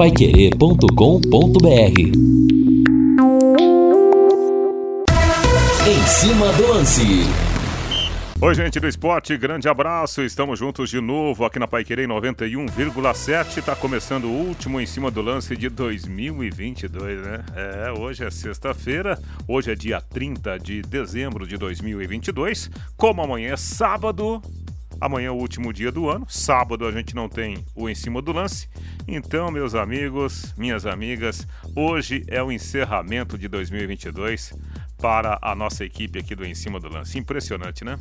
paiquerê.com.br Em cima do lance. Oi, gente do esporte, grande abraço. Estamos juntos de novo aqui na Paiquerê 91,7. Está começando o último em cima do lance de 2022, né? É, hoje é sexta-feira, hoje é dia 30 de dezembro de 2022. Como amanhã é sábado, Amanhã é o último dia do ano. Sábado a gente não tem o em cima do lance. Então, meus amigos, minhas amigas, hoje é o encerramento de 2022 para a nossa equipe aqui do Em Cima do Lance. Impressionante, né?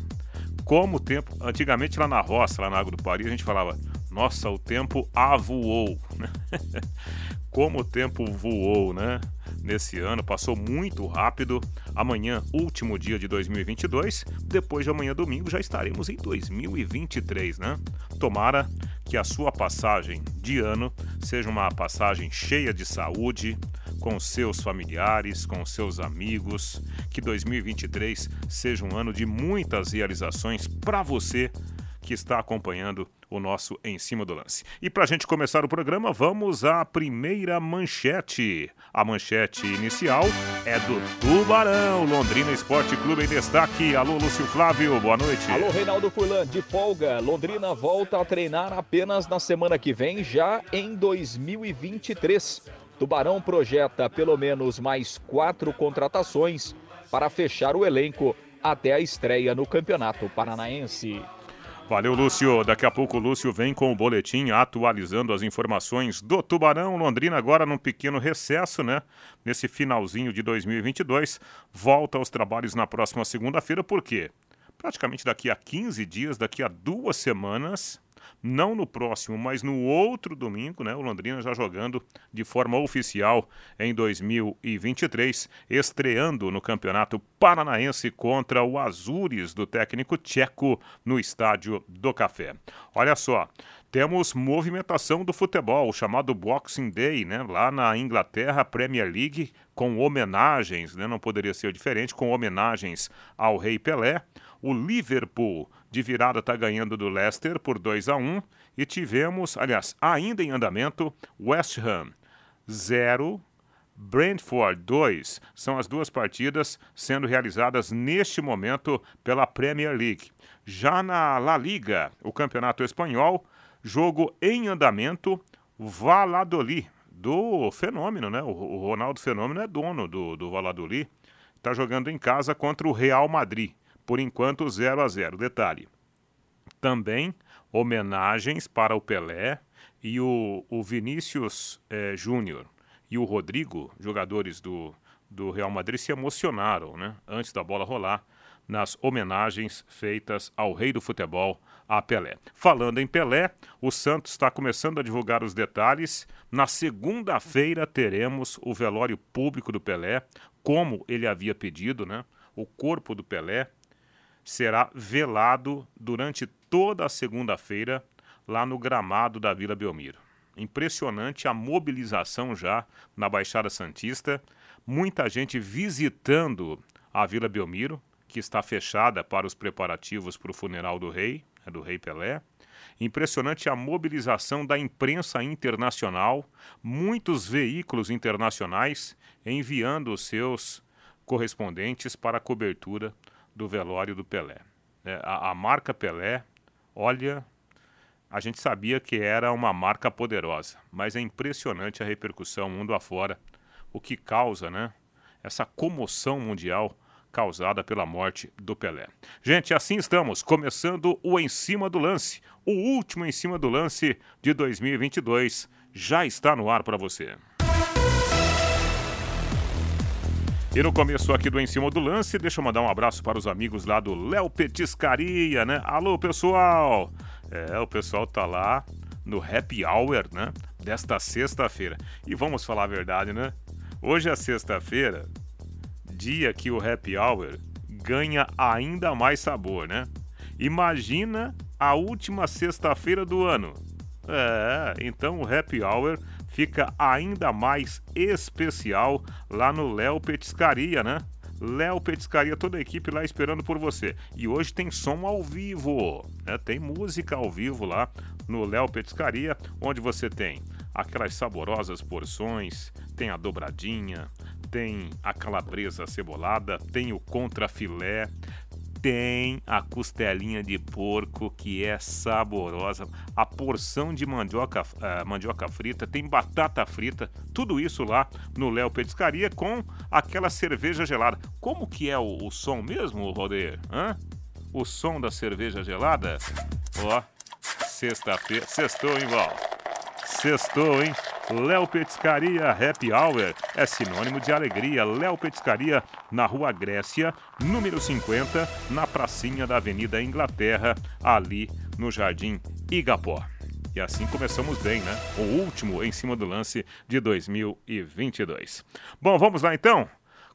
Como o tempo. Antigamente lá na roça, lá na Água do Paris, a gente falava: Nossa, o tempo avoou. Como o tempo voou, né? Nesse ano, passou muito rápido. Amanhã, último dia de 2022, depois de amanhã, domingo, já estaremos em 2023, né? Tomara que a sua passagem de ano seja uma passagem cheia de saúde, com seus familiares, com seus amigos. Que 2023 seja um ano de muitas realizações para você que está acompanhando o nosso Em Cima do Lance. E para a gente começar o programa, vamos à primeira manchete. A manchete inicial é do Tubarão, Londrina Esporte Clube em destaque. Alô, Lúcio Flávio, boa noite. Alô, Reinaldo Furlan, de folga. Londrina volta a treinar apenas na semana que vem, já em 2023. Tubarão projeta pelo menos mais quatro contratações para fechar o elenco até a estreia no Campeonato Paranaense. Valeu, Lúcio. Daqui a pouco o Lúcio vem com o boletim atualizando as informações do Tubarão. Londrina agora num pequeno recesso, né? Nesse finalzinho de 2022. Volta aos trabalhos na próxima segunda-feira, por quê? Praticamente daqui a 15 dias, daqui a duas semanas, não no próximo, mas no outro domingo, né? O Londrina já jogando de forma oficial em 2023, estreando no Campeonato Paranaense contra o Azures do técnico tcheco no Estádio do Café. Olha só, temos movimentação do futebol, chamado Boxing Day, né? Lá na Inglaterra, Premier League, com homenagens, né? Não poderia ser diferente, com homenagens ao Rei Pelé. O Liverpool de virada está ganhando do Leicester por 2 a 1 e tivemos, aliás, ainda em andamento, West Ham 0, Brentford 2. São as duas partidas sendo realizadas neste momento pela Premier League. Já na La Liga, o campeonato espanhol, jogo em andamento, Valladolid, do Fenômeno, né? O, Ronaldo Fenômeno é dono do, do Valladolid. Está jogando em casa contra o Real Madrid. Por enquanto, 0 a 0. Detalhe: também homenagens para o Pelé e o, o Vinícius eh, Júnior e o Rodrigo, jogadores do, do Real Madrid, se emocionaram né, antes da bola rolar nas homenagens feitas ao rei do futebol, a Pelé. Falando em Pelé, o Santos está começando a divulgar os detalhes. Na segunda-feira teremos o velório público do Pelé, como ele havia pedido, né? O corpo do Pelé será velado durante toda a segunda-feira lá no gramado da Vila Belmiro. Impressionante a mobilização já na Baixada Santista, muita gente visitando a Vila Belmiro, que está fechada para os preparativos para o funeral do rei, é do rei Pelé. Impressionante a mobilização da imprensa internacional, muitos veículos internacionais enviando os seus correspondentes para a cobertura do velório do Pelé. É, a, a marca Pelé, olha, a gente sabia que era uma marca poderosa, mas é impressionante a repercussão mundo afora, o que causa, né? Essa comoção mundial causada pela morte do Pelé. Gente, assim estamos, começando o Em Cima do Lance. O último Em Cima do Lance de 2022 já está no ar para você. E no começo aqui do Em Cima do Lance, deixa eu mandar um abraço para os amigos lá do Léo Petiscaria, né? Alô, pessoal! É, o pessoal tá lá no Happy Hour, né? Desta sexta-feira. E vamos falar a verdade, né? Hoje é sexta-feira, dia que o Happy Hour ganha ainda mais sabor, né? Imagina a última sexta-feira do ano. É, então o Happy Hour fica ainda mais especial lá no Léo Petiscaria, né? Léo Petiscaria, toda a equipe lá esperando por você. E hoje tem som ao vivo, né? tem música ao vivo lá no Léo Petiscaria, onde você tem aquelas saborosas porções, tem a dobradinha, tem a calabresa cebolada, tem o contrafilé, tem a costelinha de porco que é saborosa, a porção de mandioca, uh, mandioca frita, tem batata frita, tudo isso lá no Léo Petiscaria com aquela cerveja gelada. Como que é o, o som mesmo, Rodeir? Hã? O som da cerveja gelada? Ó, sexta-feira, sextou, hein, Val? Sextou, hein? Léo Petiscaria Happy Hour é sinônimo de alegria. Léo Petiscaria na Rua Grécia, número 50, na pracinha da Avenida Inglaterra, ali no Jardim Igapó. E assim começamos bem, né? O último em cima do lance de 2022. Bom, vamos lá então.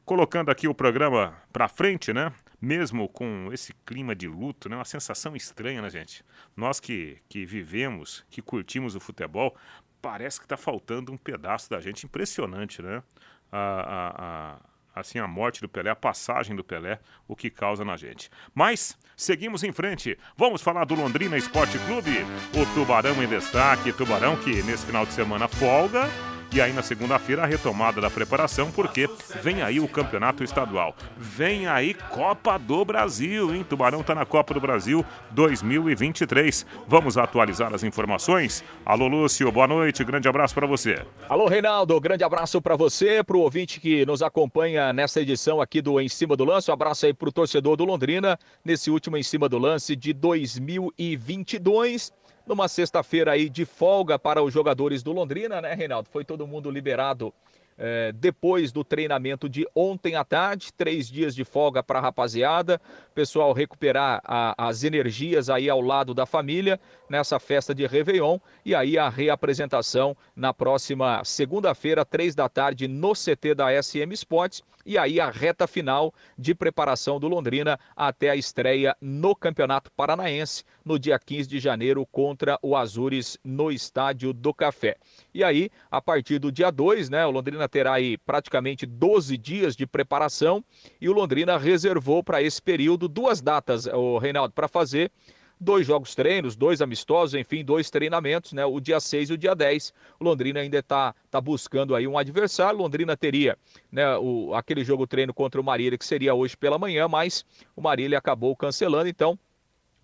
Colocando aqui o programa para frente, né? Mesmo com esse clima de luto, né? Uma sensação estranha, né, gente? Nós que, que vivemos, que curtimos o futebol, parece que está faltando um pedaço da gente impressionante, né? A, a, a, assim, a morte do Pelé, a passagem do Pelé, o que causa na gente. Mas seguimos em frente. Vamos falar do Londrina Esporte Clube. O Tubarão em destaque. Tubarão que nesse final de semana folga e aí na segunda-feira a retomada da preparação, porque vem aí o campeonato estadual. Vem aí Copa do Brasil, hein? Tubarão tá na Copa do Brasil 2023. Vamos atualizar as informações? Alô, Lúcio, boa noite, grande abraço para você. Alô, Reinaldo, grande abraço para você, para o ouvinte que nos acompanha nessa edição aqui do Em Cima do Lance. Um abraço aí para o torcedor do Londrina, nesse último Em Cima do Lance de 2022 numa sexta-feira aí de folga para os jogadores do Londrina, né, Reinaldo? Foi todo mundo liberado é, depois do treinamento de ontem à tarde, três dias de folga para a rapaziada, pessoal recuperar a, as energias aí ao lado da família nessa festa de Réveillon e aí a reapresentação na próxima segunda-feira, três da tarde, no CT da SM Sports e aí a reta final de preparação do Londrina até a estreia no Campeonato Paranaense no dia 15 de janeiro contra o Azures no Estádio do Café. E aí, a partir do dia 2, né, o Londrina terá aí praticamente 12 dias de preparação e o Londrina reservou para esse período duas datas, o Reinaldo, para fazer dois jogos treinos, dois amistosos, enfim, dois treinamentos, né? O dia 6 e o dia 10. O Londrina ainda está tá buscando aí um adversário. Londrina teria né, o, aquele jogo treino contra o Marília, que seria hoje pela manhã, mas o Marília acabou cancelando, então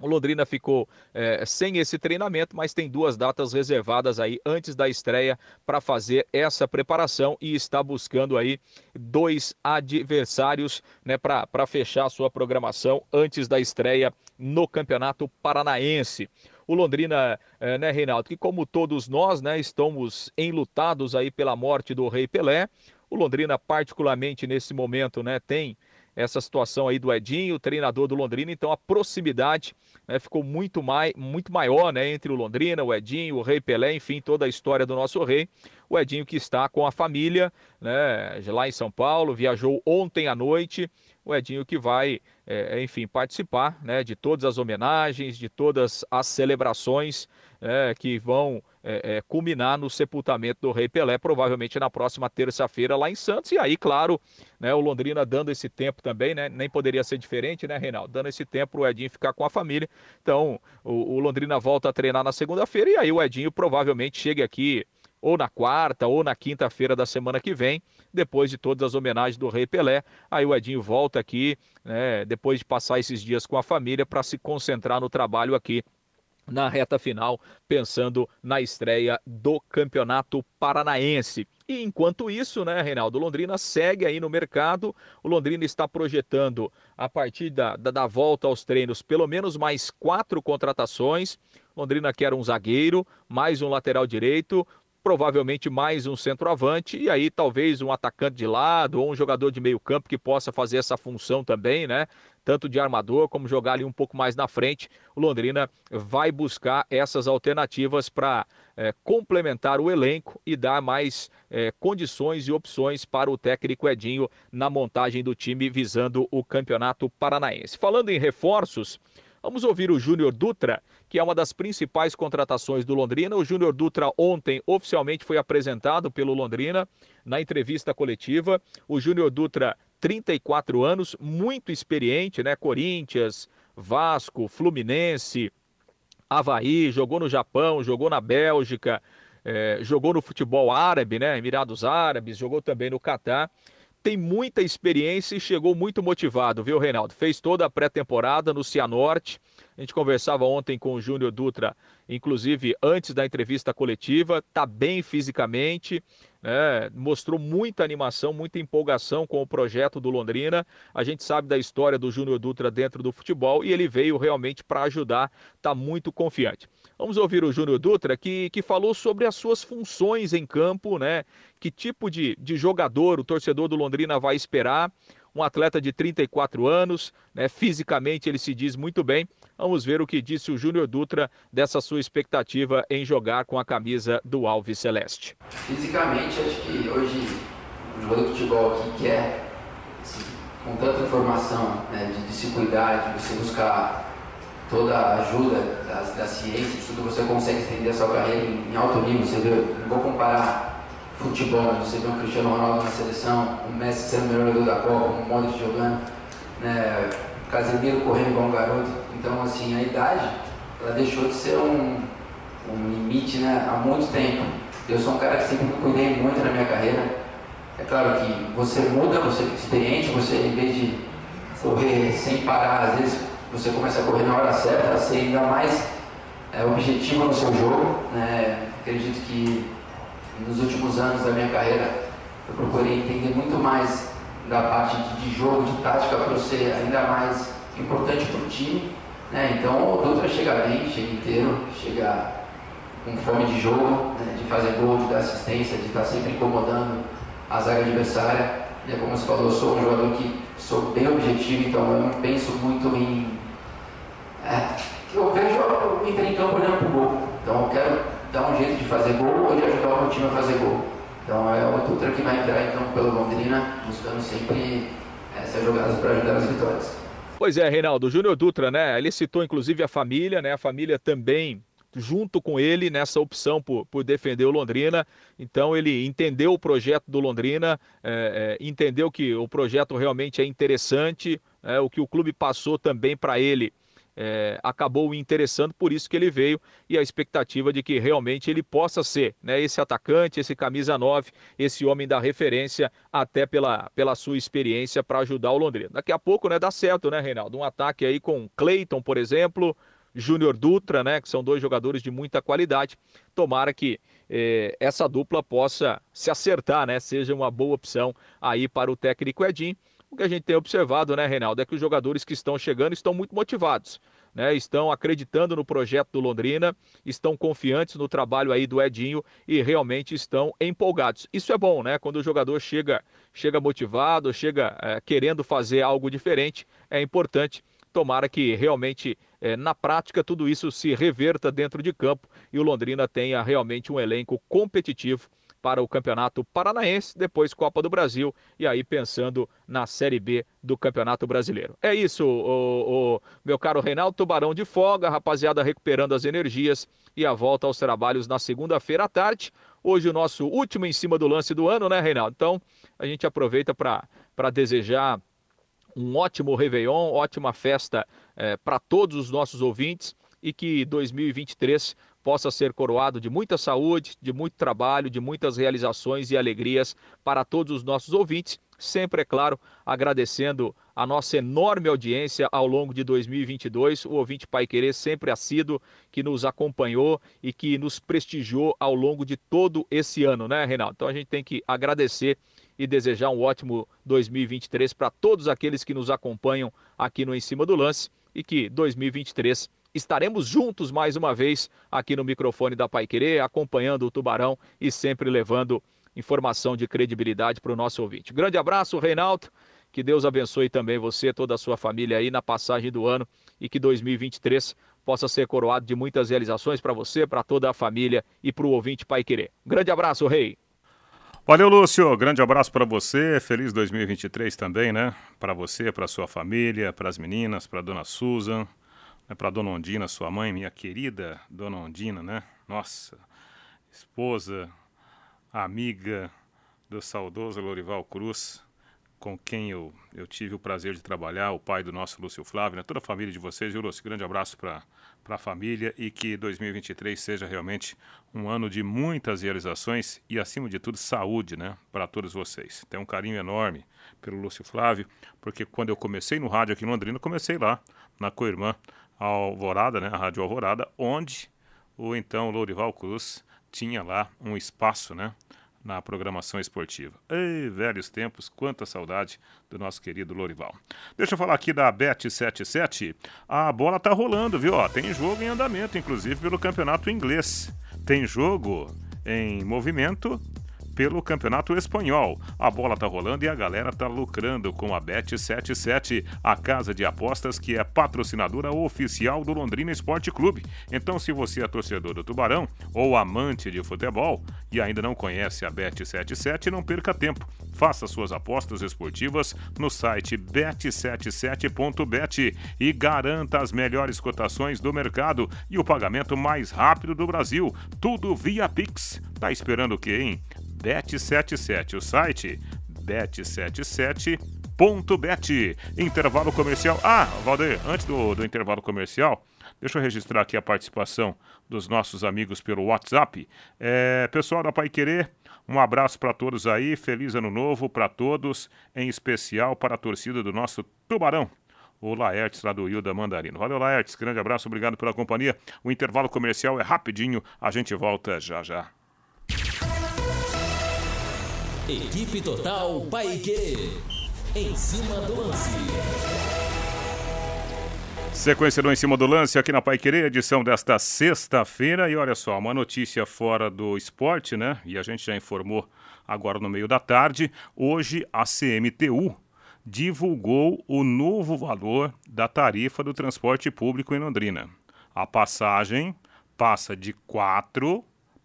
o Londrina ficou é, sem esse treinamento, mas tem duas datas reservadas aí antes da estreia para fazer essa preparação e está buscando aí dois adversários né, para fechar a sua programação antes da estreia no Campeonato Paranaense. O Londrina, é, né, Reinaldo, que como todos nós, né, estamos enlutados aí pela morte do Rei Pelé. O Londrina, particularmente nesse momento, né, tem essa situação aí do Edinho, treinador do Londrina, então a proximidade né, ficou muito, mai, muito maior né, entre o Londrina, o Edinho, o Rei Pelé, enfim, toda a história do nosso rei. O Edinho que está com a família né, lá em São Paulo, viajou ontem à noite. O Edinho que vai, é, enfim, participar né, de todas as homenagens, de todas as celebrações é, que vão é, é, culminar no sepultamento do Rei Pelé, provavelmente na próxima terça-feira lá em Santos. E aí, claro, né, o Londrina dando esse tempo também, né? Nem poderia ser diferente, né, Reinaldo? Dando esse tempo para o Edinho ficar com a família. Então, o, o Londrina volta a treinar na segunda-feira e aí o Edinho provavelmente chegue aqui ou na quarta ou na quinta-feira da semana que vem, depois de todas as homenagens do Rei Pelé. Aí o Edinho volta aqui, né, depois de passar esses dias com a família, para se concentrar no trabalho aqui na reta final, pensando na estreia do Campeonato Paranaense. E enquanto isso, né, Reinaldo, Londrina segue aí no mercado. O Londrina está projetando, a partir da, da, da volta aos treinos, pelo menos mais quatro contratações. Londrina quer um zagueiro, mais um lateral direito, provavelmente mais um centroavante e aí talvez um atacante de lado ou um jogador de meio campo que possa fazer essa função também, né? Tanto de armador como jogar ali um pouco mais na frente. O Londrina vai buscar essas alternativas para é, complementar o elenco e dar mais é, condições e opções para o técnico Edinho na montagem do time visando o Campeonato Paranaense. Falando em reforços, vamos ouvir o Júnior Dutra que é uma das principais contratações do Londrina. O Júnior Dutra ontem oficialmente foi apresentado pelo Londrina na entrevista coletiva. O Júnior Dutra, 34 anos, muito experiente, né? Corinthians, Vasco, Fluminense, Havaí, jogou no Japão, jogou na Bélgica. é, jogou no futebol árabe, né? Emirados Árabes, jogou também no Catar. Tem muita experiência e chegou muito motivado, viu, Reinaldo? Fez toda a pré-temporada no Cianorte. A gente conversava ontem com o Júnior Dutra, inclusive antes da entrevista coletiva. Tá bem fisicamente, né? mostrou muita animação, muita empolgação com o projeto do Londrina. A gente sabe da história do Júnior Dutra dentro do futebol e ele veio realmente para ajudar, está muito confiante. Vamos ouvir o Júnior Dutra que, que falou sobre as suas funções em campo, né? Que tipo de, de jogador o torcedor do Londrina vai esperar. Um atleta de 34 anos, né? fisicamente ele se diz muito bem. Vamos ver o que disse o Júnior Dutra dessa sua expectativa em jogar com a camisa do Alves Celeste. Fisicamente, acho que hoje o jogador de futebol que quer, assim, com tanta informação, né, de, de se cuidar, de você buscar toda a ajuda da, da ciência, de tudo, você consegue estender a sua carreira em, em alto nível. Você vê, não vou comparar futebol, você vê um Cristiano Ronaldo na seleção, um Messi sendo o melhor jogador da Copa, um Modric jogando, né, Casemiro correndo igual um garoto. Então, assim, a idade, ela deixou de ser um, um limite né, há muito tempo. Eu sou um cara que sempre me cuidei muito na minha carreira. É claro que você muda, você fica experiente, você em vez de correr sem parar, às vezes você começa a correr na hora certa, ser ainda mais é, objetivo no seu jogo. Né? Acredito que nos últimos anos da minha carreira eu procurei entender muito mais da parte de, jogo, de tática, para ser ainda mais importante para o time né? Então o Dutra chega bem, chega inteiro, chega com fome de jogo, né? de fazer gol, de dar assistência, de estar sempre incomodando a zaga adversária. E como você falou, eu sou um jogador que sou bem objetivo, então eu não penso muito em. É, eu vejo eu entrei em campo olhando para o gol. Então eu quero dar um jeito de fazer gol ou de ajudar o time a fazer gol. Então é o Dutra que vai entrar campo pelo Londrina, buscando sempre essas jogadas para ajudar nas vitórias. Pois é, Reinaldo, Júnior Dutra, né? Ele citou inclusive a família, né? A família também junto com ele nessa opção por, por defender o Londrina. Então ele entendeu o projeto do Londrina, é, é, entendeu que o projeto realmente é interessante, é, o que o clube passou também para ele é, acabou interessando, por isso que ele veio e a expectativa de que realmente ele possa ser né, esse atacante, esse camisa 9, esse homem da referência, até pela, pela sua experiência para ajudar o Londrina. Daqui a pouco né, dá certo, né, Reinaldo? Um ataque aí com Cleiton, por exemplo, Júnior Dutra, né, que são dois jogadores de muita qualidade. Tomara que eh, essa dupla possa se acertar, né, seja uma boa opção aí para o técnico Edinho. O que a gente tem observado, né, Reinaldo, é que os jogadores que estão chegando estão muito motivados. Né, estão acreditando no projeto do Londrina, estão confiantes no trabalho aí do Edinho e realmente estão empolgados. Isso é bom, né? Quando o jogador chega, chega motivado, chega é, querendo fazer algo diferente, é importante. Tomara que realmente, é, na prática, tudo isso se reverta dentro de campo e o Londrina tenha realmente um elenco competitivo para o Campeonato Paranaense, depois Copa do Brasil e aí pensando na Série B do Campeonato Brasileiro. É isso, o, o, meu caro Reinaldo Tubarão de folga, rapaziada recuperando as energias e a volta aos trabalhos na segunda-feira à tarde. Hoje o nosso último em cima do lance do ano, né, Reinaldo? Então a gente aproveita para desejar um ótimo Réveillon, ótima festa é, para todos os nossos ouvintes e que 2023 possa ser coroado de muita saúde, de muito trabalho, de muitas realizações e alegrias para todos os nossos ouvintes. Sempre, é claro, agradecendo a nossa enorme audiência ao longo de 2022, o ouvinte Pai Querer sempre assíduo, que nos acompanhou e que nos prestigiou ao longo de todo esse ano, né, Reinaldo? Então a gente tem que agradecer e desejar um ótimo 2023 para todos aqueles que nos acompanham aqui no Em Cima do Lance e que 2023 estaremos juntos mais uma vez aqui no microfone da Pai Querer, acompanhando o Tubarão e sempre levando informação de credibilidade para o nosso ouvinte. Grande abraço, Reinaldo. Que Deus abençoe também você, toda a sua família aí na passagem do ano e que 2023 possa ser coroado de muitas realizações para você, para toda a família e para o ouvinte Pai Querer. Grande abraço, Rei. Valeu, Lúcio. Grande abraço para você. Feliz 2023 também, né? Para você, para sua família, para as meninas, para dona Susan, né, para Dona Ondina, sua mãe, minha querida Dona Ondina, né? Nossa, esposa, amiga do saudoso Lorival Cruz. com quem eu, eu tive o prazer de trabalhar, o pai do nosso Lúcio Flávio, né? toda a família de vocês, viu, Lúcio? Grande abraço para a família e que 2023 seja realmente um ano de muitas realizações e, acima de tudo, saúde né? para todos vocês. Tenho um carinho enorme pelo Lúcio Flávio, porque quando eu comecei no rádio aqui em Londrina, comecei lá, na Coirmã Alvorada, né? a Rádio Alvorada, onde o então Lourival Cruz tinha lá um espaço, né? na programação esportiva. Ei, velhos tempos, quanta saudade do nosso querido Lorival. Deixa eu falar aqui da Bet77. A bola tá rolando, viu? Ó, tem jogo em andamento, inclusive pelo campeonato inglês. Tem jogo em movimento pelo Campeonato Espanhol. A bola tá rolando e a galera tá lucrando com a Bet77, a casa de apostas que é patrocinadora oficial do Londrina Esporte Clube. Então, se você é torcedor do Tubarão ou amante de futebol e ainda não conhece a Bet77, não perca tempo. Faça suas apostas esportivas no site bet77.bet e garanta as melhores cotações do mercado e o pagamento mais rápido do Brasil. Tudo via Pix. Tá esperando o quê, hein? Bet77, o site bet77.bet. Intervalo comercial. Ah, Valdeir, antes do, do intervalo comercial, deixa eu registrar aqui a participação dos nossos amigos pelo WhatsApp. É, pessoal da Pai Querer, um abraço para todos aí, feliz ano novo para todos, em especial para a torcida do nosso Tubarão o Laertes lá do Hilda Mandarino. Valeu, Laertes, grande abraço, obrigado pela companhia. O intervalo comercial é rapidinho, a gente volta já já. Equipe Total Paique. Em cima do lance. Sequência do Em Cima do Lance aqui na Pai Querer, edição desta sexta-feira. E olha só, uma notícia fora do esporte, né? E a gente já informou agora no meio da tarde. Hoje a CMTU divulgou o novo valor da tarifa do transporte público em Londrina. A passagem passa de 4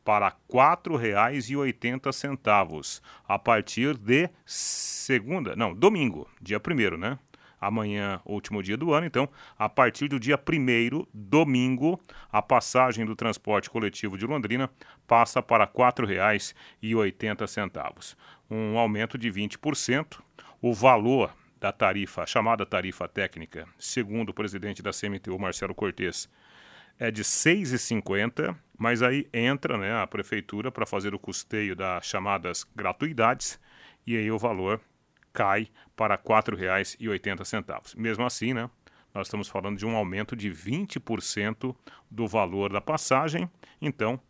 para R$ 4,80 a partir de segunda, não, domingo, dia 1 né? Amanhã, último dia do ano, então, a partir do dia 1 domingo, a passagem do transporte coletivo de Londrina passa para R$ 4,80. Um aumento de 20%. O valor da tarifa, chamada tarifa técnica, segundo o presidente da CMTU, Marcelo Cortes, é de R$ 6,50, mas aí entra né, a prefeitura para fazer o custeio das chamadas gratuidades e aí o valor cai para R$ 4,80. Mesmo assim, né, nós estamos falando de um aumento de 20% do valor da passagem, então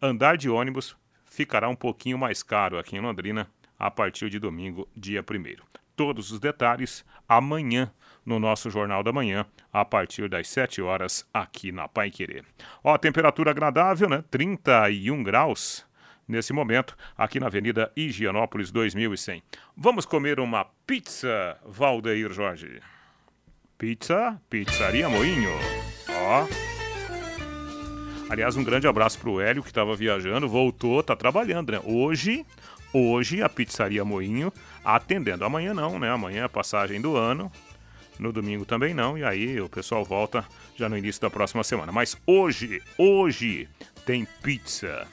andar de ônibus ficará um pouquinho mais caro aqui em Londrina a partir de domingo, dia 1 Todos os detalhes amanhã no nosso Jornal da Manhã, a partir das 7 horas, aqui na Pai Querer. Ó, temperatura agradável, né? 31 graus nesse momento, aqui na Avenida Higienópolis 2100. Vamos comer uma pizza, Valdeir Jorge. Pizza, Pizzaria Moinho. Ó. Aliás, um grande abraço pro Hélio que estava viajando, voltou, tá trabalhando, né? Hoje, hoje a Pizzaria Moinho atendendo. Amanhã não, né? Amanhã é passagem do ano. No domingo também não, e aí o pessoal volta já no início da próxima semana. Mas hoje, hoje tem pizza.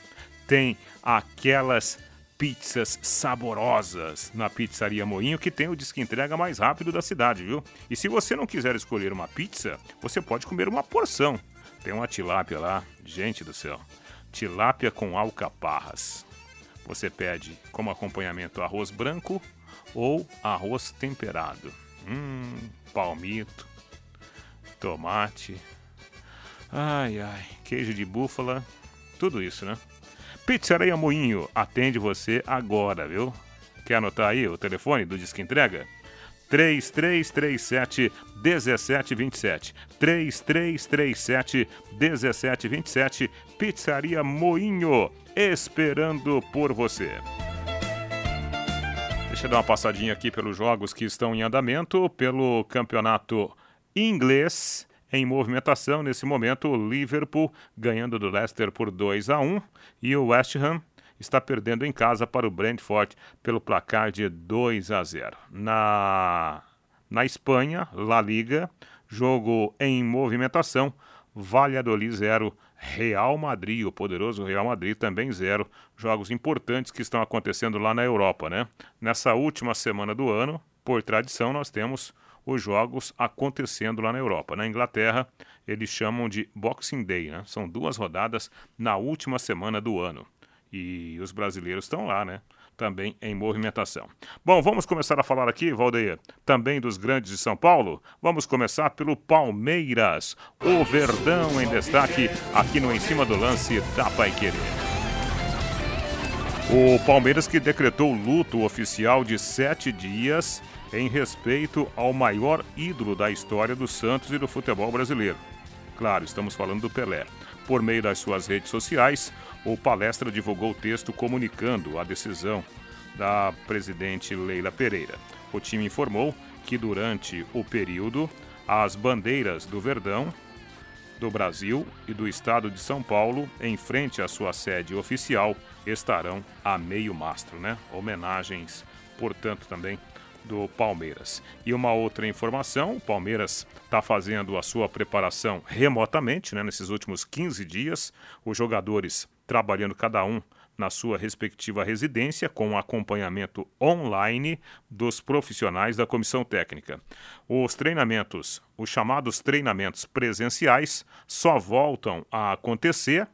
Tem aquelas pizzas saborosas na Pizzaria Moinho, que tem o disque entrega mais rápido da cidade, viu? E se você não quiser escolher uma pizza, você pode comer uma porção. Tem uma tilápia lá, gente do céu. Tilápia com alcaparras. Você pede como acompanhamento arroz branco ou arroz temperado. Hum, palmito, tomate, ai ai, queijo de búfala, tudo isso, né? Pizzaria Moinho atende você agora, viu? Quer anotar aí o telefone do Disque Entrega? 3337 1727. 3337 1727. Pizzaria Moinho, esperando por você. Deixa eu dar uma passadinha aqui pelos jogos que estão em andamento, pelo campeonato inglês em movimentação. Nesse momento, o Liverpool ganhando do Leicester por 2 a 1 e o West Ham está perdendo em casa para o Brentford pelo placar de 2 a 0. Na, na Espanha, La Liga, jogo em movimentação, Valladolid 0, Real Madrid, o poderoso Real Madrid, também zero. Jogos importantes que estão acontecendo lá na Europa, né? Nessa última semana do ano, por tradição, nós temos os jogos acontecendo lá na Europa. Na Inglaterra, eles chamam de Boxing Day, né? São duas rodadas na última semana do ano. E os brasileiros estão lá, né? Também em movimentação. Bom, vamos começar a falar aqui, Valdeir, também dos grandes de São Paulo. Vamos começar pelo Palmeiras. O Verdão em destaque aqui no Em Cima do Lance da Paiquerê. O Palmeiras que decretou luto oficial de sete dias em respeito ao maior ídolo da história do Santos e do futebol brasileiro. Claro, estamos falando do Pelé. Por meio das suas redes sociais, o palestra divulgou o texto comunicando a decisão da presidente Leila Pereira. O time informou que durante o período, as bandeiras do Verdão, do Brasil e do estado de São Paulo, em frente à sua sede oficial, estarão a meio mastro, né? Homenagens, portanto, também do Palmeiras. E uma outra informação: o Palmeiras está fazendo a sua preparação remotamente, né, nesses últimos 15 dias, os jogadores trabalhando cada um na sua respectiva residência, com acompanhamento online dos profissionais da comissão técnica. Os treinamentos, os chamados treinamentos presenciais, só voltam a acontecer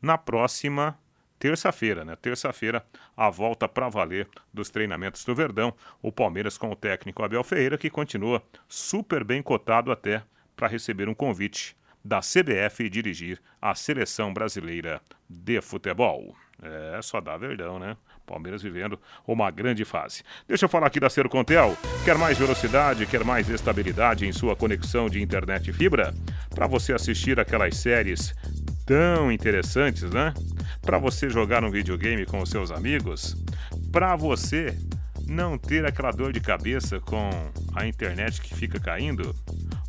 na próxima terça-feira, né? Terça-feira, a volta para valer dos treinamentos do Verdão. O Palmeiras com o técnico Abel Ferreira, que continua super bem cotado até para receber um convite da CBF e dirigir a seleção brasileira de futebol. É, só dá Verdão, né? Palmeiras vivendo uma grande fase. Deixa eu falar aqui da Sercontel. Quer mais velocidade, quer mais estabilidade em sua conexão de internet e fibra? Para você assistir aquelas séries tão interessantes, né? Para você jogar um videogame com os seus amigos, para você não ter aquela dor de cabeça com a internet que fica caindo.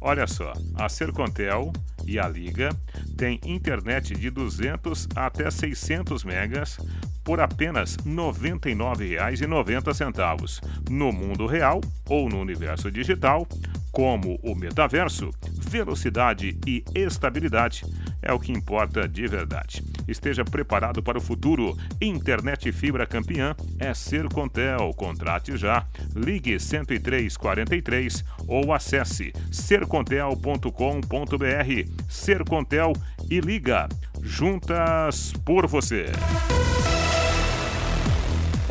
Olha só, a Sercontel e a Liga têm internet de 200 até 600 megas por apenas R$ 99,90. No mundo real ou no universo digital, como o metaverso, velocidade e estabilidade é o que importa de verdade. Esteja preparado para o futuro. Internet fibra campeã é Sercontel. Contrate já. Ligue 10343 ou acesse sercontel.com.br. Sercontel e liga. Juntas por você.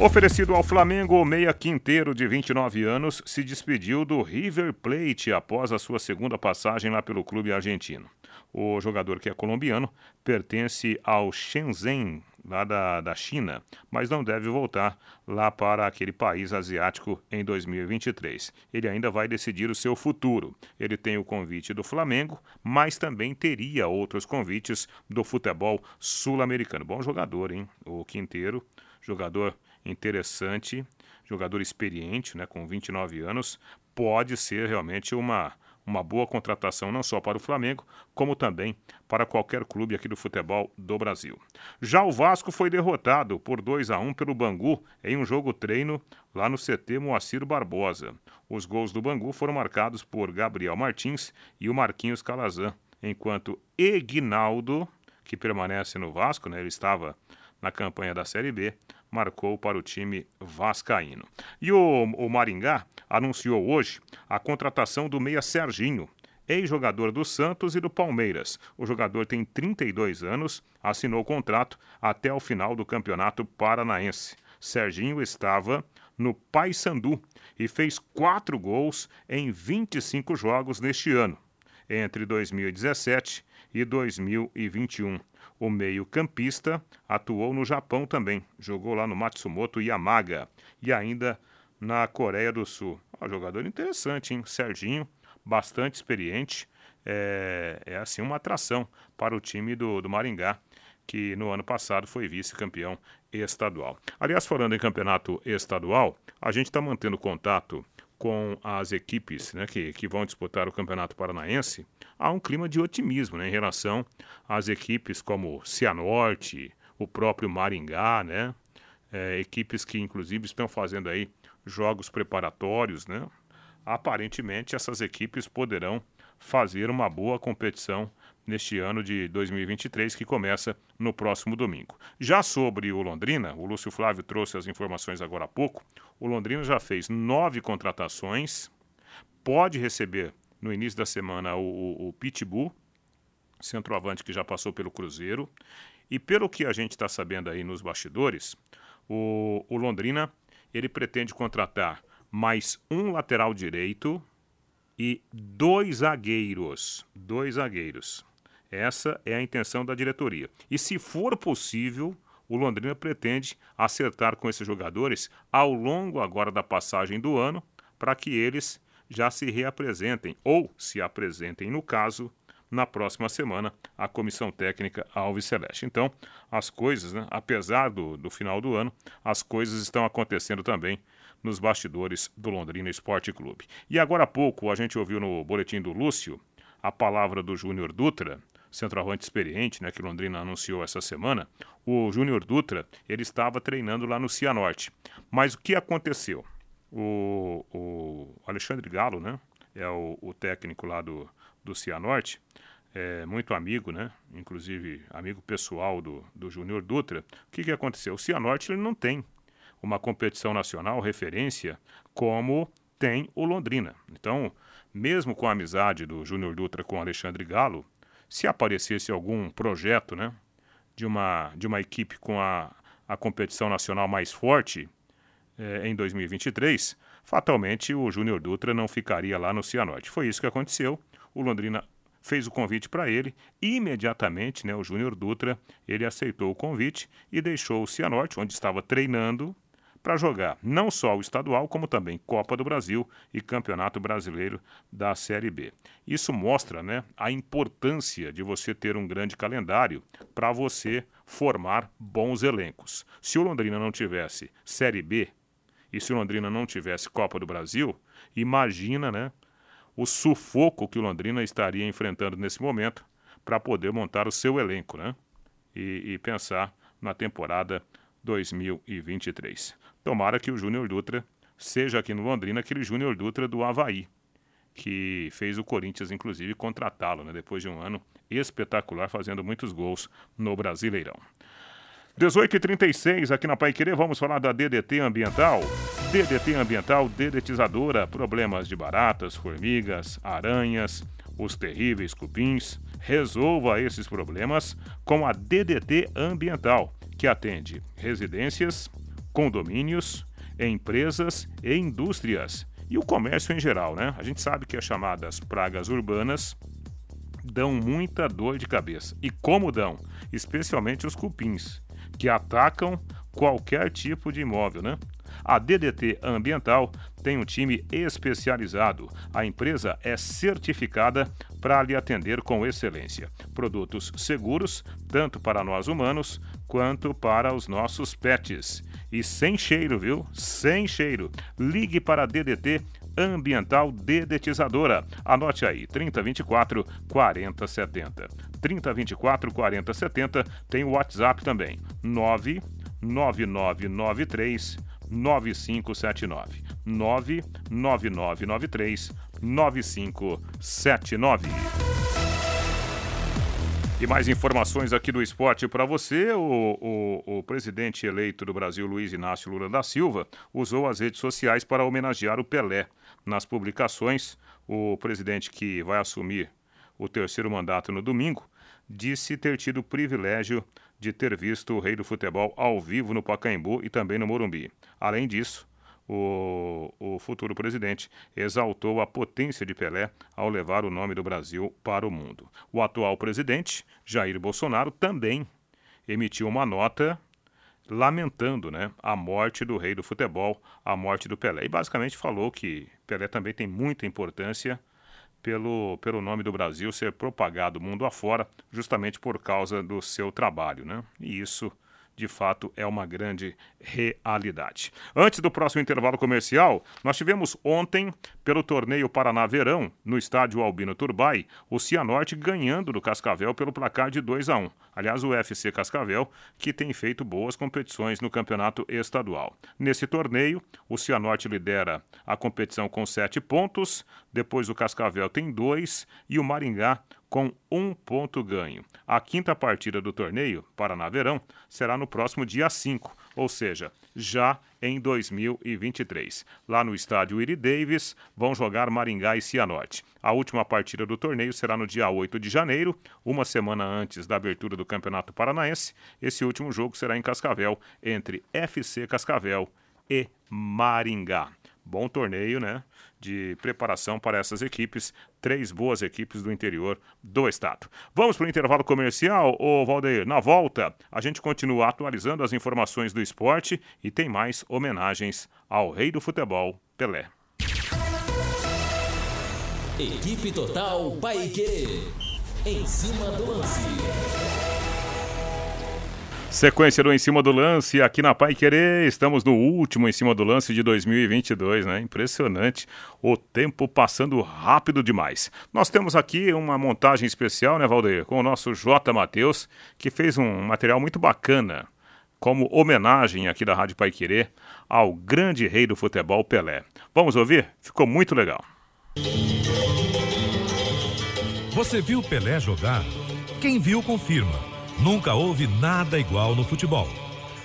Oferecido ao Flamengo, o meia Quinteiro, de 29 anos, se despediu do River Plate após a sua segunda passagem lá pelo clube argentino. O jogador, que é colombiano, pertence ao Shenzhen, lá da, da China, mas não deve voltar lá para aquele país asiático em 2023. Ele ainda vai decidir o seu futuro. Ele tem o convite do Flamengo, mas também teria outros convites do futebol sul-americano. Bom jogador, hein? O Quinteiro, jogador interessante, jogador experiente, né, com 29 anos, pode ser realmente uma, uma boa contratação não só para o Flamengo, como também para qualquer clube aqui do futebol do Brasil. Já o Vasco foi derrotado por 2 a 1 pelo Bangu em um jogo treino lá no CT Moacir Barbosa. Os gols do Bangu foram marcados por Gabriel Martins e o Marquinhos Calazan, enquanto Egnaldo, que permanece no Vasco, né, ele estava na campanha da Série B, marcou para o time vascaíno. E o, o Maringá anunciou hoje a contratação do meia Serginho, ex-jogador do Santos e do Palmeiras. O jogador tem 32 anos, assinou o contrato até o final do Campeonato Paranaense. Serginho estava no Paysandu e fez quatro gols em 25 jogos neste ano, entre 2017 e 2021. O meio-campista atuou no Japão também, jogou lá no Matsumoto Yamaga e ainda na Coreia do Sul. Um jogador interessante, hein? Serginho, bastante experiente, é, é assim uma atração para o time do, do Maringá, que no ano passado foi vice-campeão estadual. Aliás, falando em campeonato estadual, a gente está mantendo contato com as equipes né, que, que vão disputar o Campeonato Paranaense, há um clima de otimismo né, em relação às equipes como Cianorte, o próprio Maringá, né, é, equipes que inclusive estão fazendo aí jogos preparatórios. Né, aparentemente essas equipes poderão fazer uma boa competição neste ano de 2023, que começa no próximo domingo. Já sobre o Londrina, o Lúcio Flávio trouxe as informações agora há pouco. O Londrina já fez nove contratações, pode receber no início da semana o, o, o Pitbull, centroavante que já passou pelo Cruzeiro. E pelo que a gente está sabendo aí nos bastidores, o, o Londrina ele pretende contratar mais um lateral direito e dois zagueiros. Dois zagueiros. Essa é a intenção da diretoria. E se for possível, o Londrina pretende acertar com esses jogadores ao longo agora da passagem do ano, para que eles já se reapresentem ou se apresentem, no caso, na próxima semana, a comissão técnica Alves Celeste. Então, as coisas, né, apesar do, do final do ano, as coisas estão acontecendo também nos bastidores do Londrina Esporte Clube. E agora há pouco a gente ouviu no boletim do Lúcio a palavra do Júnior Dutra, centroavante experiente, né, que Londrina anunciou essa semana. O Júnior Dutra, ele estava treinando lá no Cianorte. Mas o que aconteceu? O, o Alexandre Galo, né, é o, o técnico lá do, do Cianorte, é muito amigo, né? Inclusive amigo pessoal do, do Júnior Dutra. O que, que aconteceu? O Cianorte ele não tem uma competição nacional referência como tem o Londrina. Então, mesmo com a amizade do Júnior Dutra com Alexandre Galo, se aparecesse algum projeto, né, de uma de uma equipe com a, a competição nacional mais forte eh, em 2023, fatalmente o Júnior Dutra não ficaria lá no Cianorte. Foi isso que aconteceu o Londrina fez o convite para ele e imediatamente, né, o Júnior Dutra, ele aceitou o convite e deixou o Cianorte, onde estava treinando, para jogar não só o estadual, como também Copa do Brasil e Campeonato Brasileiro da Série B. Isso mostra né, a importância de você ter um grande calendário para você formar bons elencos. Se o Londrina não tivesse Série B e se o Londrina não tivesse Copa do Brasil, imagina né, o sufoco que o Londrina estaria enfrentando nesse momento para poder montar o seu elenco, né? E, e, pensar na temporada 2023. Tomara que o Júnior Dutra seja aqui no Londrina aquele Júnior Dutra do Havaí, que fez o Corinthians, inclusive, contratá-lo, né? Depois de um ano espetacular, fazendo muitos gols no Brasileirão. 18h36 aqui na Pai Querer, vamos falar da DDT Ambiental. DDT Ambiental dedetizadora, problemas de baratas, formigas, aranhas, os terríveis cupins. Resolva esses problemas com a DDT Ambiental, que atende residências, condomínios, empresas e indústrias. E o comércio em geral, né? A gente sabe que as chamadas pragas urbanas dão muita dor de cabeça. E como dão? Especialmente os cupins, que atacam qualquer tipo de imóvel, né? A DDT Ambiental tem um time especializado. A empresa é certificada para lhe atender com excelência. Produtos seguros, tanto para nós humanos quanto para os nossos pets. E sem cheiro, viu? Sem cheiro. Ligue para a DDT Ambiental Dedetizadora. Anote aí, 3024 4070. 3024 4070 tem o WhatsApp também, 99993 9579. 99993 9579. E mais informações aqui do esporte para você. O, o, o, presidente eleito do Brasil, Luiz Inácio Lula da Silva, usou as redes sociais para homenagear o Pelé. Nas publicações, o presidente que vai assumir o terceiro mandato no domingo disse ter tido o privilégio de ter visto o rei do futebol ao vivo no Pacaembu e também no Morumbi. Além disso, o, o, futuro presidente exaltou a potência de Pelé ao levar o nome do Brasil para o mundo. O atual presidente, Jair Bolsonaro, também emitiu uma nota lamentando né, a morte do rei do futebol, a morte do Pelé. E basicamente falou que Pelé também tem muita importância pelo, pelo nome do Brasil ser propagado mundo afora, justamente por causa do seu trabalho. Né? E isso de fato é uma grande realidade. Antes do próximo intervalo comercial, nós tivemos ontem, pelo torneio Paraná Verão, no estádio Albino Turbai, o Cianorte ganhando do Cascavel pelo placar de 2 a 1. Aliás, o FC Cascavel, que tem feito boas competições no campeonato estadual. Nesse torneio, o Cianorte lidera a competição com sete pontos, depois o Cascavel tem dois e o Maringá com um ponto ganho. A quinta partida do torneio, Paraná Verão, será no próximo dia 5, ou seja, já em 2023. Lá no estádio Iri Davis, vão jogar Maringá e Cianorte. A última partida do torneio será no dia 8 de janeiro, uma semana antes da abertura do Campeonato Paranaense. Esse último jogo será em Cascavel, entre FC Cascavel e Maringá. Bom torneio, né? de preparação para essas equipes, três boas equipes do interior do estado. Vamos para o intervalo comercial, ô Valdeir. Na volta, a gente continua atualizando as informações do esporte e tem mais homenagens ao rei do futebol, Pelé. Equipe Total Paique. Em cima do lance. Sequência do Em Cima do Lance aqui na Pai Querer. Estamos no último Em Cima do Lance de 2022, né? Impressionante. O tempo passando rápido demais. Nós temos aqui uma montagem especial, né, Valdeir? Com o nosso J. Matheus, que fez um material muito bacana como homenagem aqui da Rádio Pai Querer ao grande rei do futebol Pelé. Vamos ouvir? Ficou muito legal. Você viu Pelé jogar? Quem viu confirma. Nunca houve nada igual no futebol.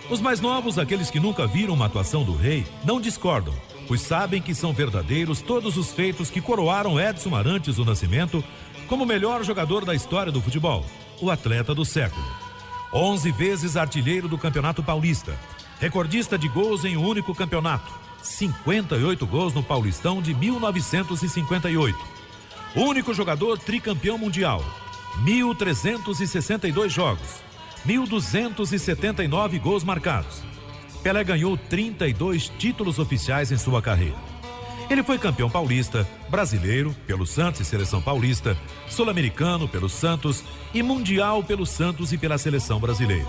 Os mais novos, aqueles que nunca viram uma atuação do rei, não discordam, pois sabem que são verdadeiros todos os feitos que coroaram Edson Arantes do Nascimento como o melhor jogador da história do futebol, o atleta do século. Onze vezes artilheiro do Campeonato Paulista, recordista de gols em um único campeonato, 58 gols no Paulistão de 1958. Único jogador tricampeão mundial, 1.362 jogos, 1.279 gols marcados. Pelé ganhou 32 títulos oficiais em sua carreira. Ele foi campeão paulista, brasileiro pelo Santos e Seleção Paulista, sul-americano pelo Santos e mundial pelo Santos e pela Seleção Brasileira.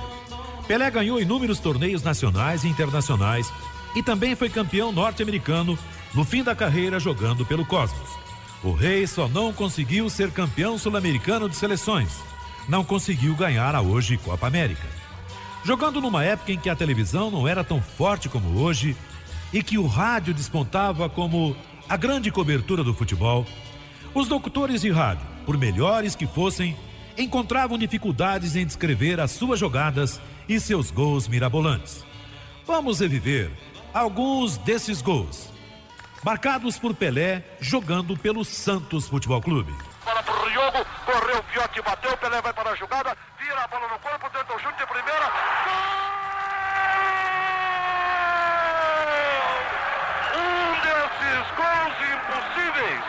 Pelé ganhou inúmeros torneios nacionais e internacionais e também foi campeão norte-americano no fim da carreira jogando pelo Cosmos. O Rei só não conseguiu ser campeão sul-americano de seleções. Não conseguiu ganhar a hoje Copa América. Jogando numa época em que a televisão não era tão forte como hoje e que o rádio despontava como a grande cobertura do futebol, os locutores de rádio, por melhores que fossem, encontravam dificuldades em descrever as suas jogadas e seus gols mirabolantes. Vamos reviver alguns desses gols marcados por Pelé jogando pelo Santos Futebol Clube. Bola pro jogo, correu o Fiote, bateu, Pelé vai para a jogada, vira a bola no corpo, tenta o chute de primeira. Gol! Um desses gols impossíveis,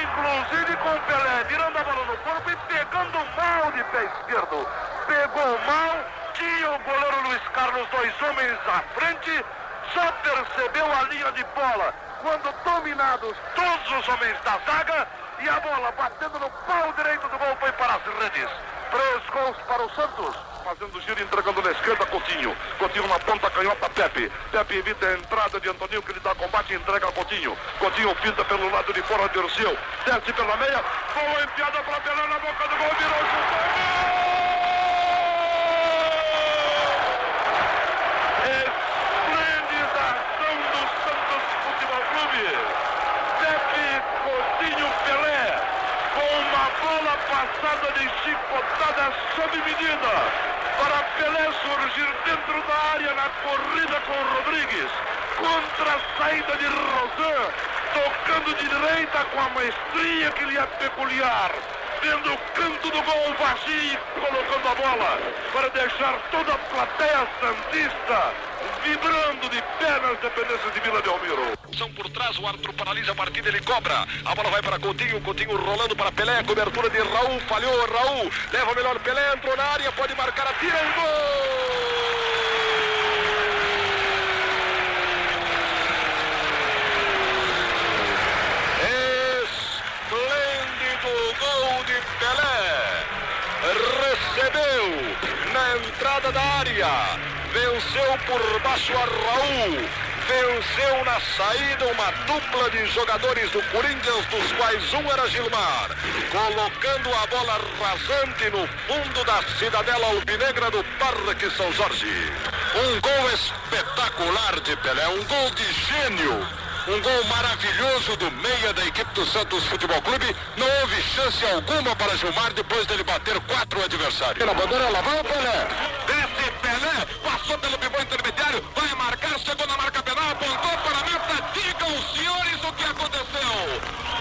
inclusive com Pelé virando a bola no corpo e pegando mal de pé esquerdo. Pegou mal, tinha o goleiro Luiz Carlos, dois homens à frente, só percebeu a linha de bola quando dominados todos os homens da zaga e a bola batendo no pau direito do gol foi para as redes. Três gols para o Santos. Fazendo giro, entregando na esquerda Coutinho. Coutinho na ponta canhota Pepe. Pepe evita a entrada de Antoninho que lhe dá combate entrega a Coutinho. Coutinho pinta pelo lado de fora, Dirceu. Desce pela meia. Boa enfiada para Pelé na boca do gol. Virou o passada chicotada sob medida para Pelé surgir dentro da área na corrida com Rodrigues. Contra a saída de Rosan, tocando de direita com a maestria que lhe é peculiar. Tendo o canto do gol vazio colocando a bola para deixar toda a plateia santista vibrando de pé nas dependências de Vila Belmiro. São por trás, o árbitro paralisa a partida, ele cobra. A bola vai para Coutinho, Coutinho rolando para Pelé, cobertura de Raul, falhou Raul, leva o melhor Pelé, entrou na área, pode marcar, atira o gol! Recebeu na entrada da área venceu por baixo a Raul, venceu na saída uma dupla de jogadores do Corinthians, dos quais um era Gilmar, colocando a bola rasante no fundo da cidadela albinegra do Parque São Jorge. Um gol espetacular de Pelé, um gol de gênio Um gol maravilhoso do meia da equipe do Santos Futebol Clube. Não houve chance alguma para Gilmar depois dele bater quatro adversários. Vai o Pelé. Desce Pelé, passou pelo pivô intermediário, vai marcar, chegou na marca penal, apontou para a meta. Digam, senhores, o que aconteceu.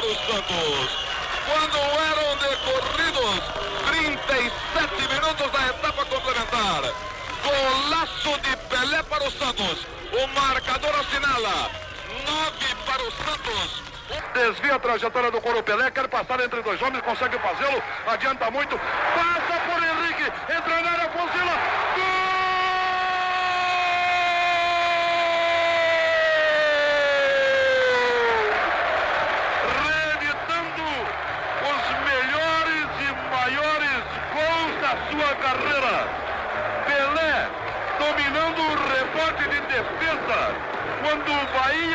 Gol Santos. Quando eram decorridos 37 minutos da etapa complementar. Golaço de Pelé para o Santos. O marcador assinala. 9 para o Santos. Desvia a trajetória do Coro Pelé, quer passar entre dois homens, consegue fazê-lo, adianta muito, passa por Henrique, entra na área, fuzila, gol! Reeditando os melhores e maiores gols da sua carreira. Pelé dominando o rebote de defesa. Quando o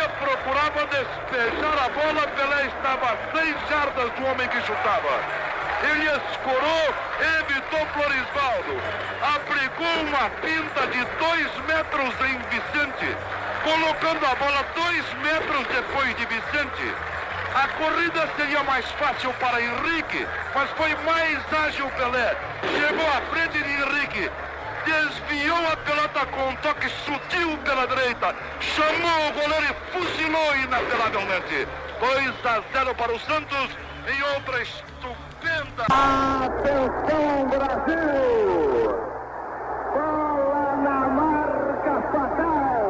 Bahia procurava despejar a bola, Pelé estava a seis jardas do homem que chutava. Ele escorou, evitou Florisvaldo. Abrigou uma pinta de dois metros em Vicente, colocando a bola dois metros depois de Vicente. A corrida seria mais fácil para Henrique, mas foi mais ágil Pelé. Chegou à frente de Henrique, desviou a pelota com um toque sutil pela direita, chamou o goleiro e fuzilou inapelavelmente. 2 a 0 para o Santos em outra estupenda. Atenção Brasil! Bola na marca fatal!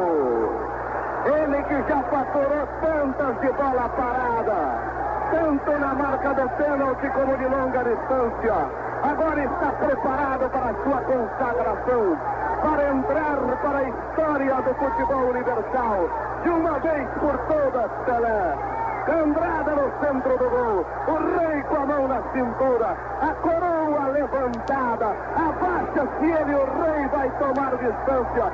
Ele que já faturou tantas de bola parada, tanto na marca do pênalti como de longa distância agora está preparado para a sua consagração, para entrar para a história do futebol universal, de uma vez por todas, Pelé. Andrada no centro do gol, o rei com a mão na cintura, a coroa levantada, abaixa-se ele, o rei vai tomar distância,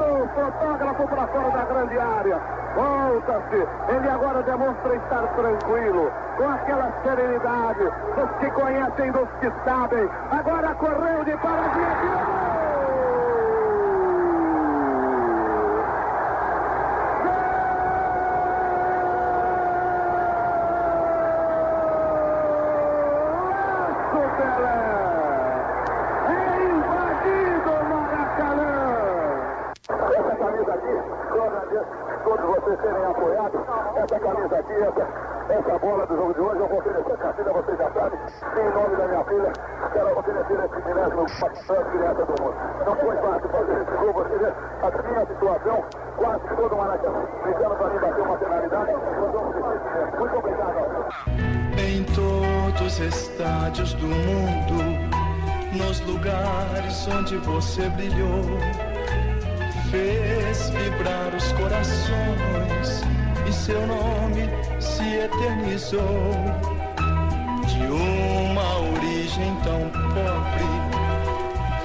todo o fotógrafo para fora da grande área, volta-se, ele agora demonstra estar tranquilo, com aquela serenidade dos que conhecem, dos que sabem, agora correu de paradinha, todos vocês terem apoiado essa camisa aqui, essa, essa bola do jogo de hoje. Eu vou oferecer a camisa, vocês já sabem, em nome da minha filha, quero oferecer esse milésimo para criança do mundo. Não foi fácil fazer esse gol, você vê a minha situação, quase todo o Maracanã, brincando para mim bater uma penalidade. Muito obrigado. Em todos os estádios do mundo, nos lugares onde você brilhou fez vibrar os corações e seu nome se eternizou. De uma origem tão pobre,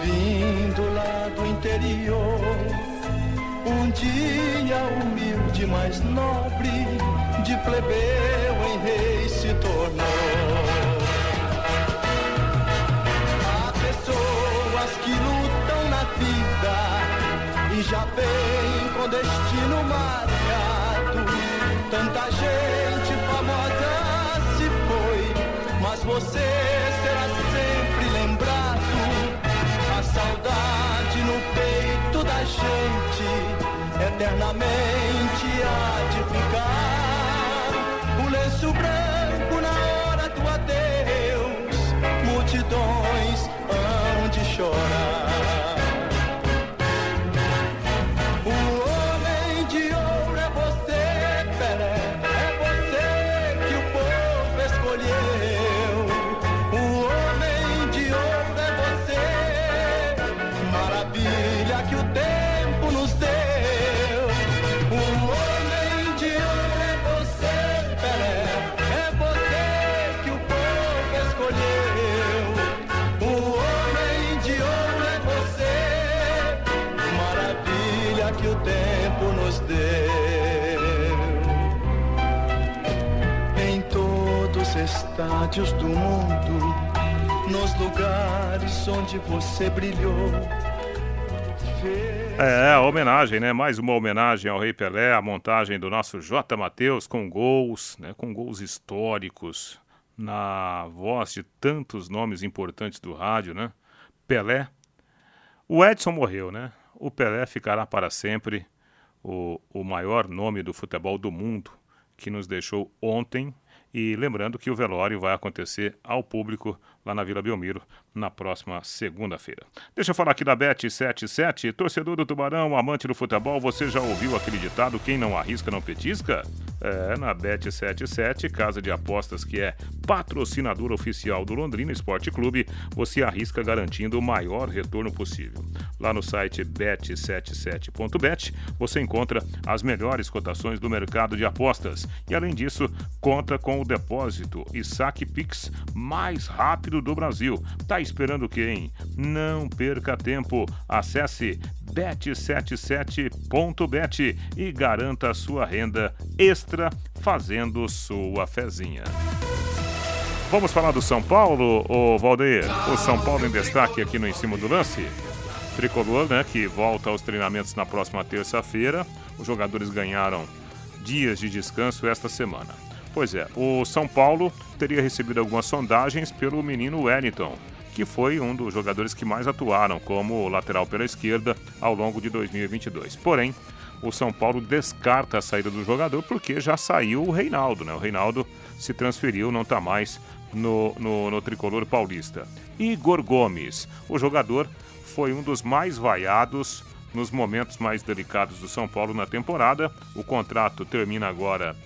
vindo lá do interior, um dia humilde, mas nobre, de plebeu em rei se tornou. Há pessoas que lutam e já vem com destino marcado. Tanta gente famosa se foi, mas você será sempre lembrado. A saudade no peito da gente eternamente há de ficar. O lenço branco estádios do mundo, nos lugares onde você brilhou. É, a homenagem, né? Mais uma homenagem ao Rei Pelé, a montagem do nosso J. Matheus com gols, né? Com gols históricos, na voz de tantos nomes importantes do rádio, né? Pelé. O Edson morreu, né? O Pelé ficará para sempre o, o maior nome do futebol do mundo, que nos deixou ontem. E lembrando que o velório vai acontecer ao público lá na Vila Belmiro na próxima segunda-feira. Deixa eu falar aqui da Bet77. Torcedor do Tubarão, amante do futebol, você já ouviu aquele ditado: quem não arrisca não petisca? É, na Bet77, casa de apostas que é patrocinador oficial do Londrina Esporte Clube, você arrisca garantindo o maior retorno possível. Lá no site bet77.bet, você encontra as melhores cotações do mercado de apostas e, além disso, conta com o depósito e saque Pix mais rápido do Brasil. Tá esperando quem? Não perca tempo. Acesse bet77.bet e garanta sua renda extra fazendo sua fezinha. Vamos falar do São Paulo, o Valdeir? O São Paulo em destaque aqui no Em Cima do Lance. Tricolor, né, que volta aos treinamentos na próxima terça-feira. Os jogadores ganharam dias de descanso esta semana. Pois é, o São Paulo teria recebido algumas sondagens pelo menino Wellington, que foi um dos jogadores que mais atuaram como lateral pela esquerda ao longo de 2022. Porém, o São Paulo descarta a saída do jogador porque já saiu o Reinaldo, né? O Reinaldo se transferiu, não está mais no, no, no tricolor paulista. Igor Gomes, o jogador foi um dos mais vaiados nos momentos mais delicados do São Paulo na temporada. O contrato termina agora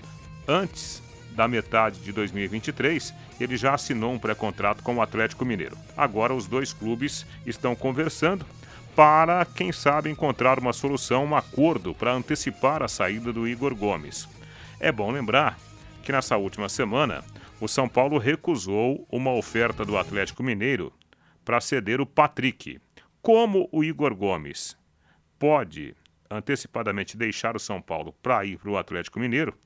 antes da metade de 2023. Ele já assinou um pré-contrato com o Atlético Mineiro. Agora os dois clubes estão conversando para, quem sabe, encontrar uma solução, um acordo para antecipar a saída do Igor Gomes. É bom lembrar que nessa última semana o São Paulo recusou uma oferta do Atlético Mineiro para ceder o Patrick. Como o Igor Gomes pode antecipadamente deixar o São Paulo para ir para o Atlético Mineiro,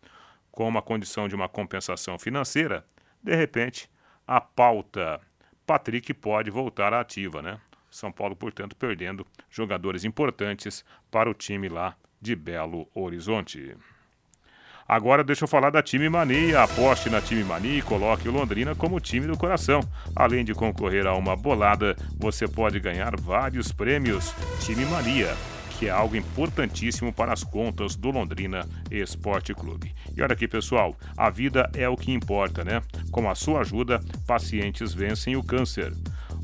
com uma condição de uma compensação financeira, de repente a pauta Patrick pode voltar à ativa, né? São Paulo, portanto, perdendo jogadores importantes para o time lá de Belo Horizonte. Agora deixa eu falar da Time Mania. Aposte na Time Mania e coloque o Londrina como time do coração. Além de concorrer a uma bolada, você pode ganhar vários prêmios. Time Mania, que é algo importantíssimo para as contas do Londrina Esporte Clube. E olha aqui, pessoal, a vida é o que importa, né? Com a sua ajuda, pacientes vencem o câncer.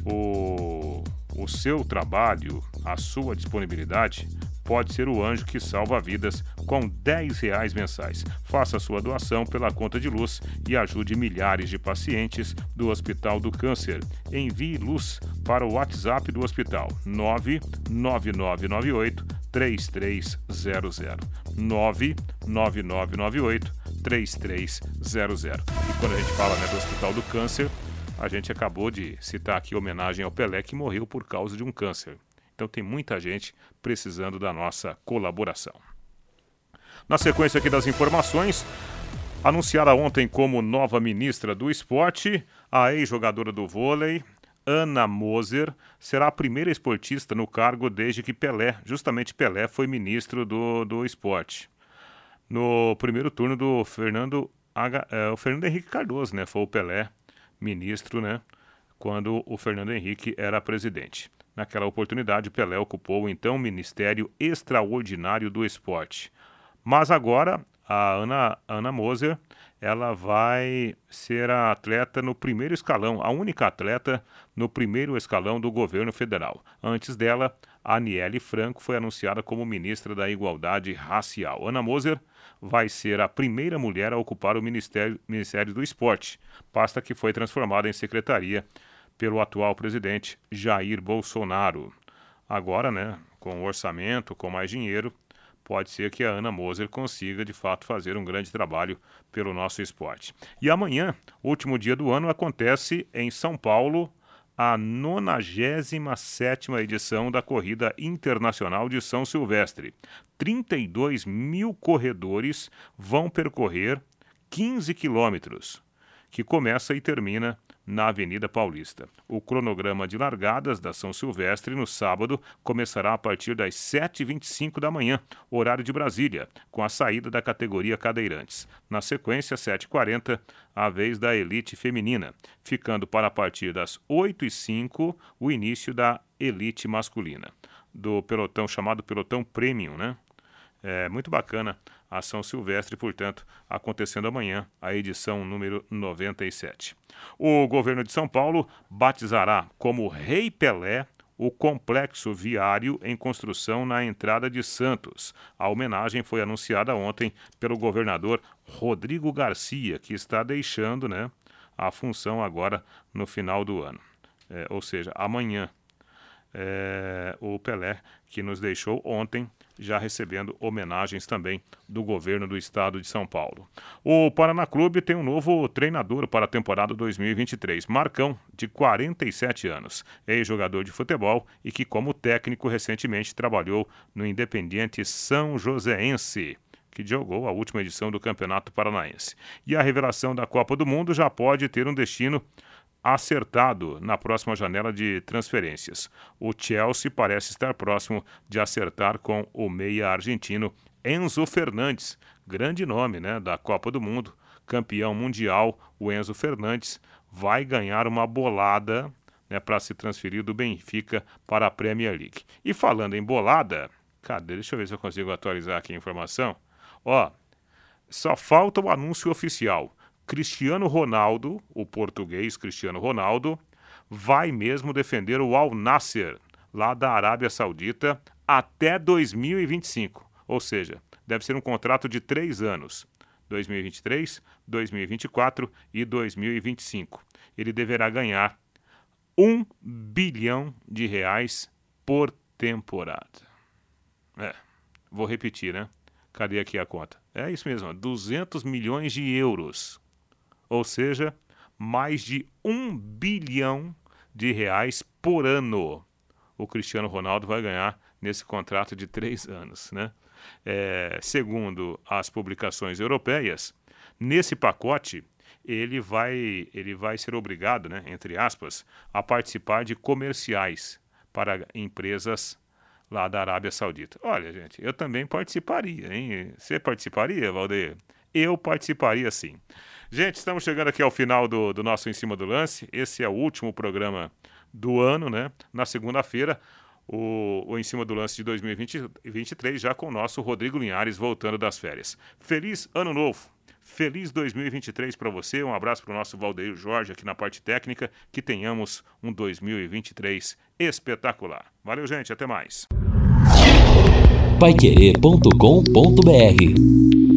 O, o seu trabalho, a sua disponibilidade pode ser o anjo que salva vidas com 10 reais mensais. Faça sua doação pela conta de luz e ajude milhares de pacientes do Hospital do Câncer. Envie luz para o WhatsApp do hospital 99998 3300 99998 3300. E quando a gente fala né, do Hospital do Câncer, a gente acabou de citar aqui homenagem ao Pelé que morreu por causa de um câncer. Então tem muita gente precisando da nossa colaboração. Na sequência aqui das informações, anunciada ontem como nova ministra do esporte, a ex-jogadora do vôlei, Ana Moser, será a primeira esportista no cargo desde que Pelé, justamente Pelé, foi ministro do, do esporte. No primeiro turno do Fernando, H, é, o Fernando Henrique Cardoso, né? Foi o Pelé ministro, né? Quando o Fernando Henrique era presidente. Naquela oportunidade, Pelé ocupou então o Ministério Extraordinário do Esporte. Mas agora, a Ana, Ana Moser, ela vai ser a atleta no primeiro escalão, a única atleta no primeiro escalão do governo federal. Antes dela, Aniele Franco foi anunciada como ministra da Igualdade Racial. Ana Moser vai ser a primeira mulher a ocupar o Ministério, Ministério do Esporte, pasta que foi transformada em secretaria pelo atual presidente Jair Bolsonaro. Agora, né, com orçamento, com mais dinheiro, pode ser que a Ana Moser consiga de fato fazer um grande trabalho pelo nosso esporte. E amanhã, último dia do ano, acontece em São Paulo a 97 edição da Corrida Internacional de São Silvestre. 32 mil corredores vão percorrer 15 quilômetros, que começa e termina na Avenida Paulista. O cronograma de largadas da São Silvestre no sábado começará a partir das 7h25 da manhã, horário de Brasília, com a saída da categoria Cadeirantes. Na sequência, 7h40, a vez da elite feminina, ficando para a partir das 8h05 o início da elite masculina, do pelotão chamado pelotão Premium, né? É muito bacana a São Silvestre, portanto, acontecendo amanhã, a edição número 97. O governo de São Paulo batizará como Rei Pelé o complexo viário em construção na entrada de Santos. A homenagem foi anunciada ontem pelo governador Rodrigo Garcia, que está deixando né, a função agora no final do ano. É, ou seja, amanhã. É, o Pelé, que nos deixou ontem, já recebendo homenagens também do governo do estado de São Paulo. O Paraná Clube tem um novo treinador para a temporada 2023, Marcão, de 47 anos, ex-jogador de futebol e que, como técnico, recentemente trabalhou no Independiente São Joséense que jogou a última edição do Campeonato Paranaense. E a revelação da Copa do Mundo já pode ter um destino acertado na próxima janela de transferências. O Chelsea parece estar próximo de acertar com o meia argentino Enzo Fernandes, grande nome né, da Copa do Mundo, campeão mundial. O Enzo Fernandes vai ganhar uma bolada né, para se transferir do Benfica para a Premier League. E falando em bolada, cadê? Deixa eu ver se eu consigo atualizar aqui a informação. Ó, só falta o anúncio oficial. Cristiano Ronaldo, o português Cristiano Ronaldo, vai mesmo defender o Al Nasser, lá da Arábia Saudita, até 2025. Ou seja, deve ser um contrato de três anos: 2023, 2024 e 2025. Ele deverá ganhar um bilhão de reais por temporada. É, vou repetir, né? Cadê aqui a conta? É isso mesmo, 200 milhões de euros ou seja, mais de um bilhão de reais por ano. O Cristiano Ronaldo vai ganhar nesse contrato de três anos, né? É, segundo as publicações europeias, nesse pacote ele vai, ele vai ser obrigado, né, entre aspas, a participar de comerciais para empresas lá da Arábia Saudita. Olha, gente, eu também participaria, hein? Você participaria, Valdeir? Eu participaria sim. Gente, estamos chegando aqui ao final do, do nosso Em Cima do Lance. Esse é o último programa do ano, né? Na segunda-feira, o, o Em Cima do Lance de 2023, já com o nosso Rodrigo Linhares voltando das férias. Feliz Ano Novo! Feliz 2023 para você. Um abraço para o nosso Valdeir Jorge aqui na parte técnica. Que tenhamos um 2023 espetacular. Valeu, gente. Até mais. Paiquerê.com.br